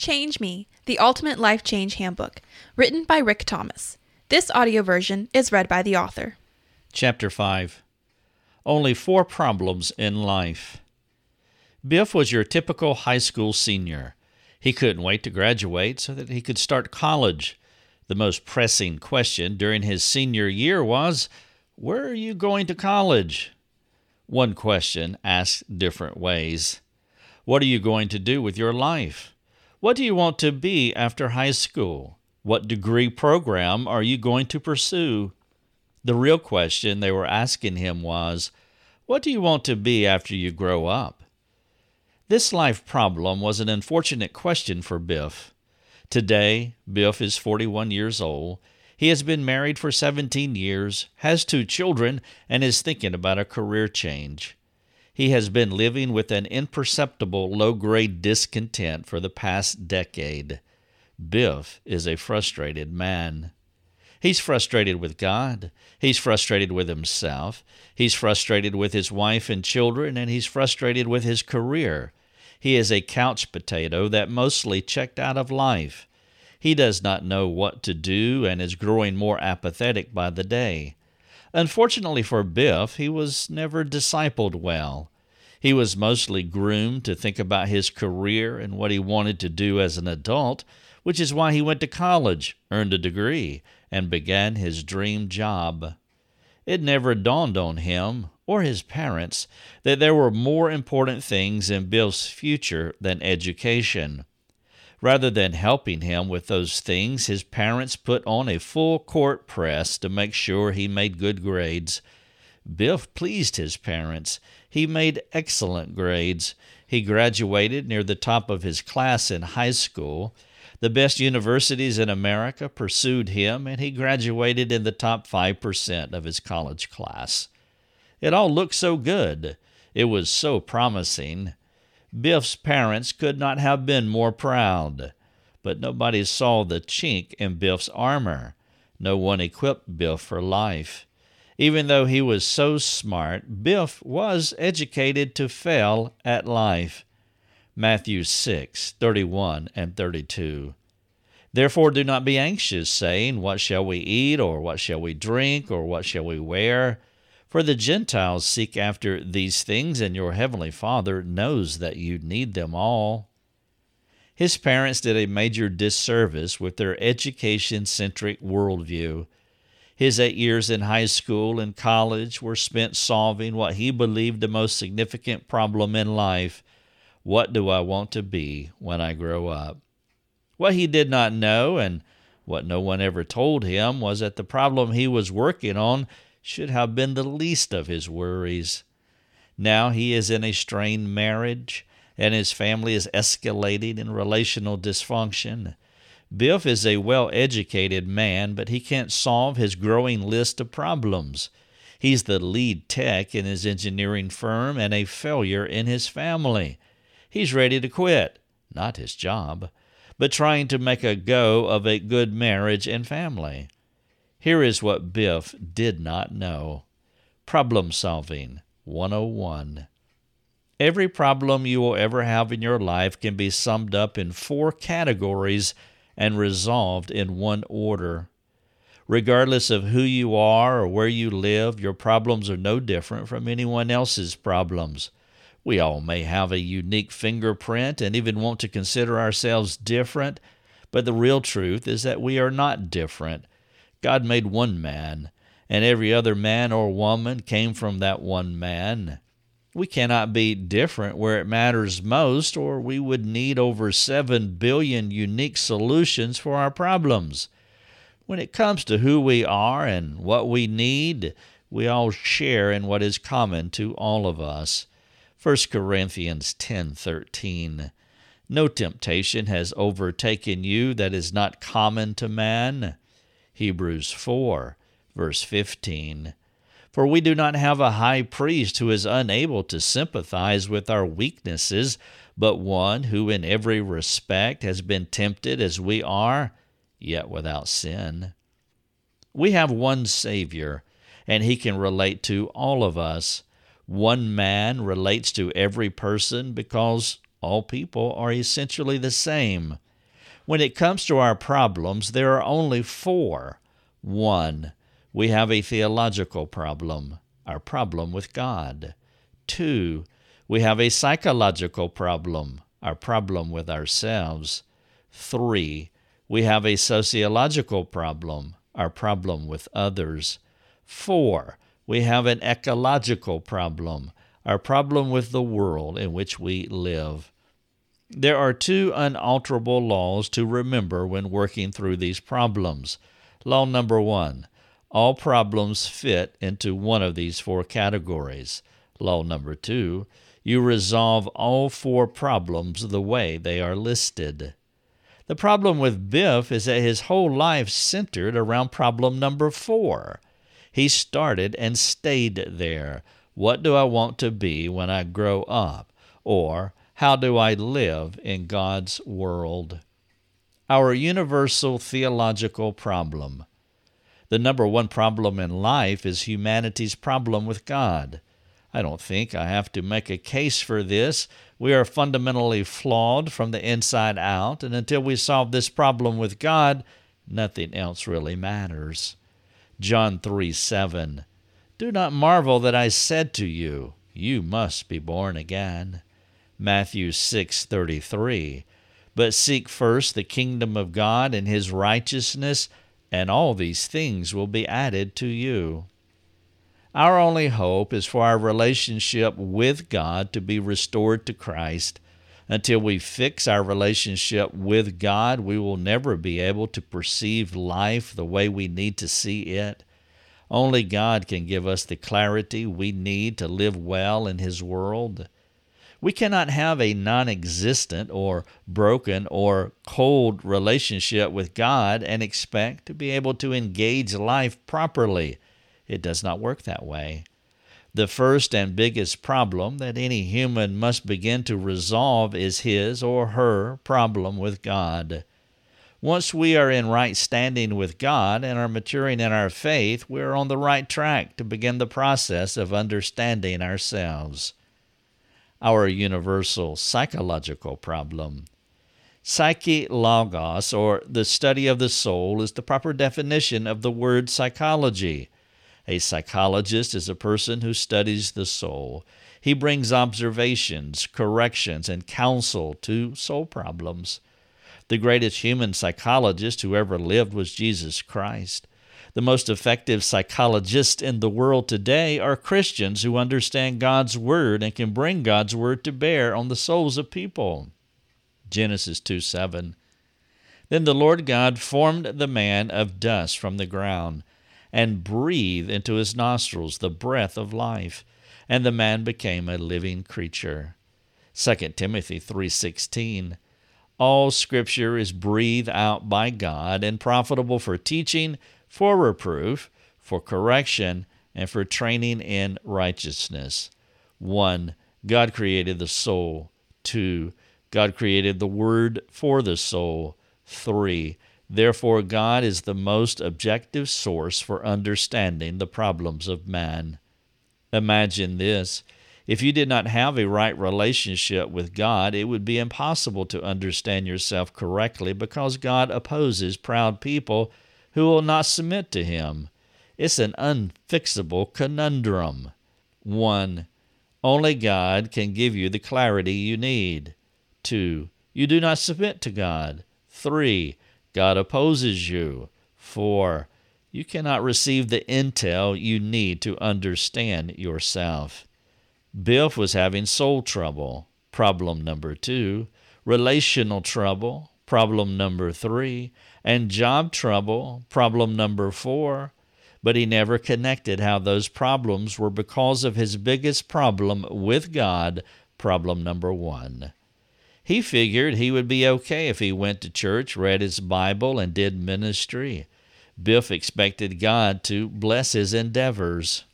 Change Me, the Ultimate Life Change Handbook, written by Rick Thomas. This audio version is read by the author. Chapter 5 Only Four Problems in Life. Biff was your typical high school senior. He couldn't wait to graduate so that he could start college. The most pressing question during his senior year was Where are you going to college? One question asked different ways. What are you going to do with your life? What do you want to be after high school? What degree program are you going to pursue? The real question they were asking him was, What do you want to be after you grow up? This life problem was an unfortunate question for Biff. Today, Biff is 41 years old. He has been married for 17 years, has two children, and is thinking about a career change. He has been living with an imperceptible low grade discontent for the past decade. Biff is a frustrated man. He's frustrated with God. He's frustrated with himself. He's frustrated with his wife and children, and he's frustrated with his career. He is a couch potato that mostly checked out of life. He does not know what to do and is growing more apathetic by the day. Unfortunately for Biff, he was never discipled well. He was mostly groomed to think about his career and what he wanted to do as an adult, which is why he went to college, earned a degree, and began his dream job. It never dawned on him or his parents that there were more important things in Biff's future than education. Rather than helping him with those things, his parents put on a full court press to make sure he made good grades. Biff pleased his parents. He made excellent grades. He graduated near the top of his class in high school. The best universities in America pursued him, and he graduated in the top 5% of his college class. It all looked so good. It was so promising. Biff's parents could not have been more proud. But nobody saw the chink in Biff's armor. No one equipped Biff for life. Even though he was so smart, Biff was educated to fail at life. Matthew 6, 31 and 32. Therefore do not be anxious, saying, What shall we eat, or what shall we drink, or what shall we wear? For the Gentiles seek after these things, and your heavenly Father knows that you need them all. His parents did a major disservice with their education centric worldview. His eight years in high school and college were spent solving what he believed the most significant problem in life what do I want to be when I grow up? What he did not know, and what no one ever told him, was that the problem he was working on should have been the least of his worries. Now he is in a strained marriage, and his family is escalating in relational dysfunction. Biff is a well educated man, but he can't solve his growing list of problems. He's the lead tech in his engineering firm and a failure in his family. He's ready to quit, not his job, but trying to make a go of a good marriage and family. Here is what Biff did not know Problem Solving 101. Every problem you will ever have in your life can be summed up in four categories and resolved in one order. Regardless of who you are or where you live, your problems are no different from anyone else's problems. We all may have a unique fingerprint and even want to consider ourselves different, but the real truth is that we are not different. God made one man, and every other man or woman came from that one man. We cannot be different where it matters most, or we would need over 7 billion unique solutions for our problems. When it comes to who we are and what we need, we all share in what is common to all of us. 1 Corinthians 10:13 No temptation has overtaken you that is not common to man. Hebrews 4, verse 15. For we do not have a high priest who is unable to sympathize with our weaknesses, but one who in every respect has been tempted as we are, yet without sin. We have one Savior, and he can relate to all of us. One man relates to every person because all people are essentially the same. When it comes to our problems, there are only four. One, we have a theological problem, our problem with God. Two, we have a psychological problem, our problem with ourselves. Three, we have a sociological problem, our problem with others. Four, we have an ecological problem, our problem with the world in which we live. There are two unalterable laws to remember when working through these problems. Law number one all problems fit into one of these four categories. Law number two you resolve all four problems the way they are listed. The problem with Biff is that his whole life centered around problem number four. He started and stayed there. What do I want to be when I grow up? Or, how do I live in God's world? Our universal theological problem. The number one problem in life is humanity's problem with God. I don't think I have to make a case for this. We are fundamentally flawed from the inside out, and until we solve this problem with God, nothing else really matters. John 3 7. Do not marvel that I said to you, You must be born again. Matthew 6:33. But seek first the kingdom of God and his righteousness, and all these things will be added to you. Our only hope is for our relationship with God to be restored to Christ. Until we fix our relationship with God, we will never be able to perceive life the way we need to see it. Only God can give us the clarity we need to live well in His world. We cannot have a non existent or broken or cold relationship with God and expect to be able to engage life properly. It does not work that way. The first and biggest problem that any human must begin to resolve is his or her problem with God. Once we are in right standing with God and are maturing in our faith, we are on the right track to begin the process of understanding ourselves. Our universal psychological problem. Psyche logos, or the study of the soul, is the proper definition of the word psychology. A psychologist is a person who studies the soul. He brings observations, corrections, and counsel to soul problems. The greatest human psychologist who ever lived was Jesus Christ. The most effective psychologists in the world today are Christians who understand God's Word and can bring God's Word to bear on the souls of people. Genesis 2 7. Then the Lord God formed the man of dust from the ground and breathed into his nostrils the breath of life, and the man became a living creature. 2 Timothy 3:16 All scripture is breathed out by God and profitable for teaching, for reproof, for correction, and for training in righteousness. 1. God created the soul. 2. God created the word for the soul. 3. Therefore, God is the most objective source for understanding the problems of man. Imagine this. If you did not have a right relationship with God, it would be impossible to understand yourself correctly because God opposes proud people who will not submit to Him. It's an unfixable conundrum. 1. Only God can give you the clarity you need. 2. You do not submit to God. 3. God opposes you. Four, you cannot receive the intel you need to understand yourself. Biff was having soul trouble. Problem number two, relational trouble. Problem number three, and job trouble. Problem number four. But he never connected how those problems were because of his biggest problem with God. Problem number one. He figured he would be okay if he went to church, read his Bible, and did ministry. Biff expected God to bless his endeavors.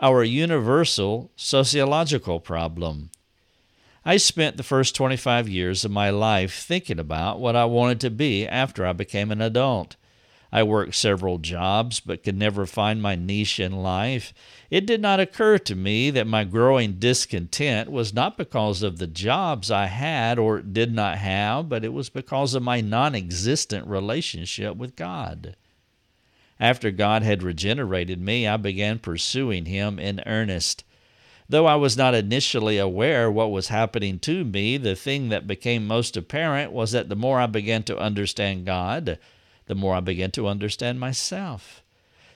Our universal sociological problem. I spent the first 25 years of my life thinking about what I wanted to be after I became an adult. I worked several jobs but could never find my niche in life. It did not occur to me that my growing discontent was not because of the jobs I had or did not have, but it was because of my non existent relationship with God. After God had regenerated me, I began pursuing Him in earnest. Though I was not initially aware what was happening to me, the thing that became most apparent was that the more I began to understand God, the more I began to understand myself.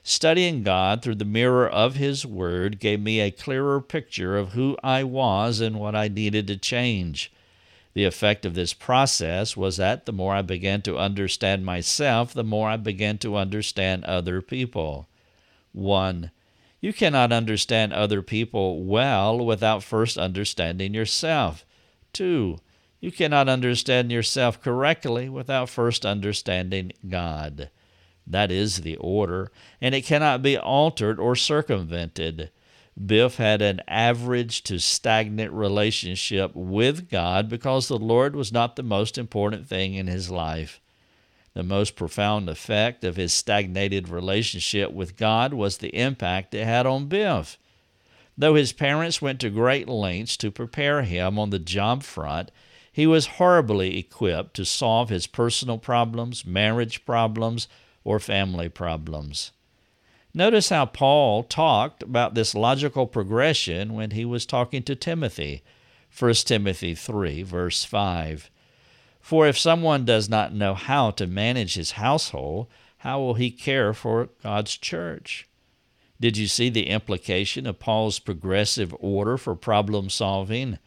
Studying God through the mirror of His Word gave me a clearer picture of who I was and what I needed to change. The effect of this process was that the more I began to understand myself, the more I began to understand other people. 1. You cannot understand other people well without first understanding yourself. 2. You cannot understand yourself correctly without first understanding God. That is the order, and it cannot be altered or circumvented. Biff had an average to stagnant relationship with God because the Lord was not the most important thing in his life. The most profound effect of his stagnated relationship with God was the impact it had on Biff. Though his parents went to great lengths to prepare him on the job front, he was horribly equipped to solve his personal problems, marriage problems, or family problems. Notice how Paul talked about this logical progression when he was talking to Timothy. 1 Timothy 3, verse 5. For if someone does not know how to manage his household, how will he care for God's church? Did you see the implication of Paul's progressive order for problem solving?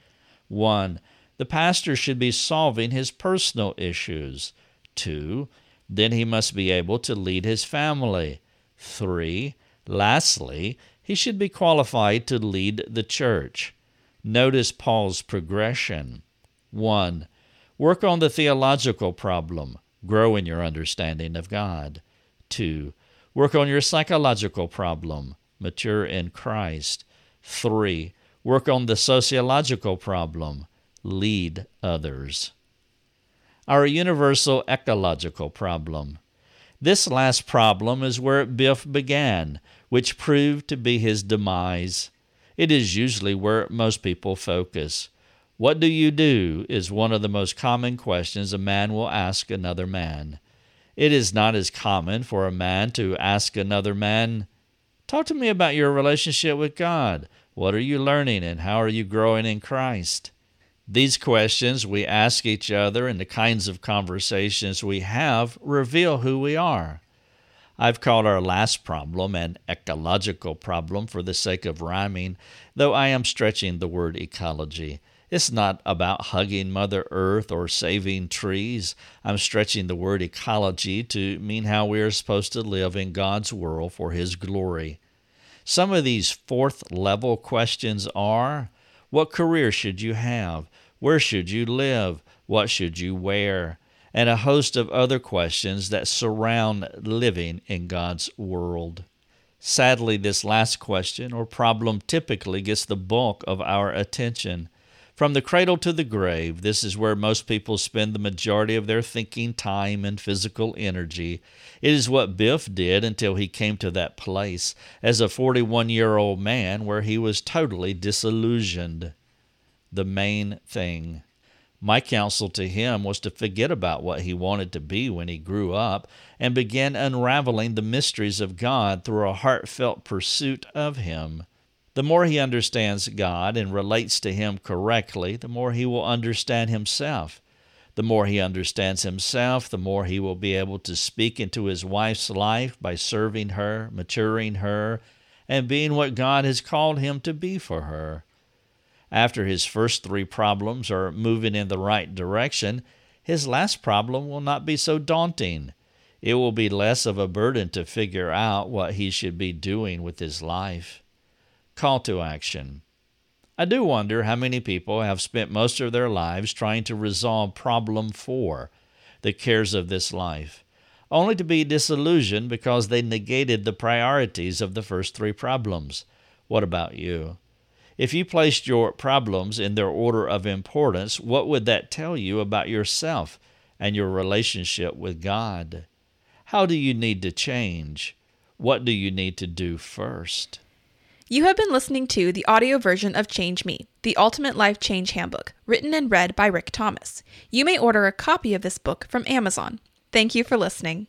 1. The pastor should be solving his personal issues. Two, then he must be able to lead his family. Three, lastly, he should be qualified to lead the church. Notice Paul's progression. 1. Work on the theological problem. Grow in your understanding of God. 2. Work on your psychological problem. Mature in Christ. 3. Work on the sociological problem lead others. Our universal ecological problem. This last problem is where Biff began, which proved to be his demise. It is usually where most people focus. What do you do is one of the most common questions a man will ask another man. It is not as common for a man to ask another man, Talk to me about your relationship with God. What are you learning and how are you growing in Christ? These questions we ask each other and the kinds of conversations we have reveal who we are. I've called our last problem an ecological problem for the sake of rhyming, though I am stretching the word ecology. It's not about hugging Mother Earth or saving trees. I'm stretching the word ecology to mean how we are supposed to live in God's world for His glory. Some of these fourth level questions are What career should you have? Where should you live? What should you wear? And a host of other questions that surround living in God's world. Sadly, this last question or problem typically gets the bulk of our attention. From the cradle to the grave, this is where most people spend the majority of their thinking time and physical energy. It is what Biff did until he came to that place as a 41 year old man where he was totally disillusioned the main thing. My counsel to him was to forget about what he wanted to be when he grew up and begin unraveling the mysteries of God through a heartfelt pursuit of Him. The more he understands God and relates to Him correctly, the more he will understand himself. The more he understands himself, the more he will be able to speak into his wife's life by serving her, maturing her, and being what God has called him to be for her. After his first three problems are moving in the right direction, his last problem will not be so daunting. It will be less of a burden to figure out what he should be doing with his life. Call to action. I do wonder how many people have spent most of their lives trying to resolve problem four, the cares of this life, only to be disillusioned because they negated the priorities of the first three problems. What about you? If you placed your problems in their order of importance, what would that tell you about yourself and your relationship with God? How do you need to change? What do you need to do first? You have been listening to the audio version of Change Me, the Ultimate Life Change Handbook, written and read by Rick Thomas. You may order a copy of this book from Amazon. Thank you for listening.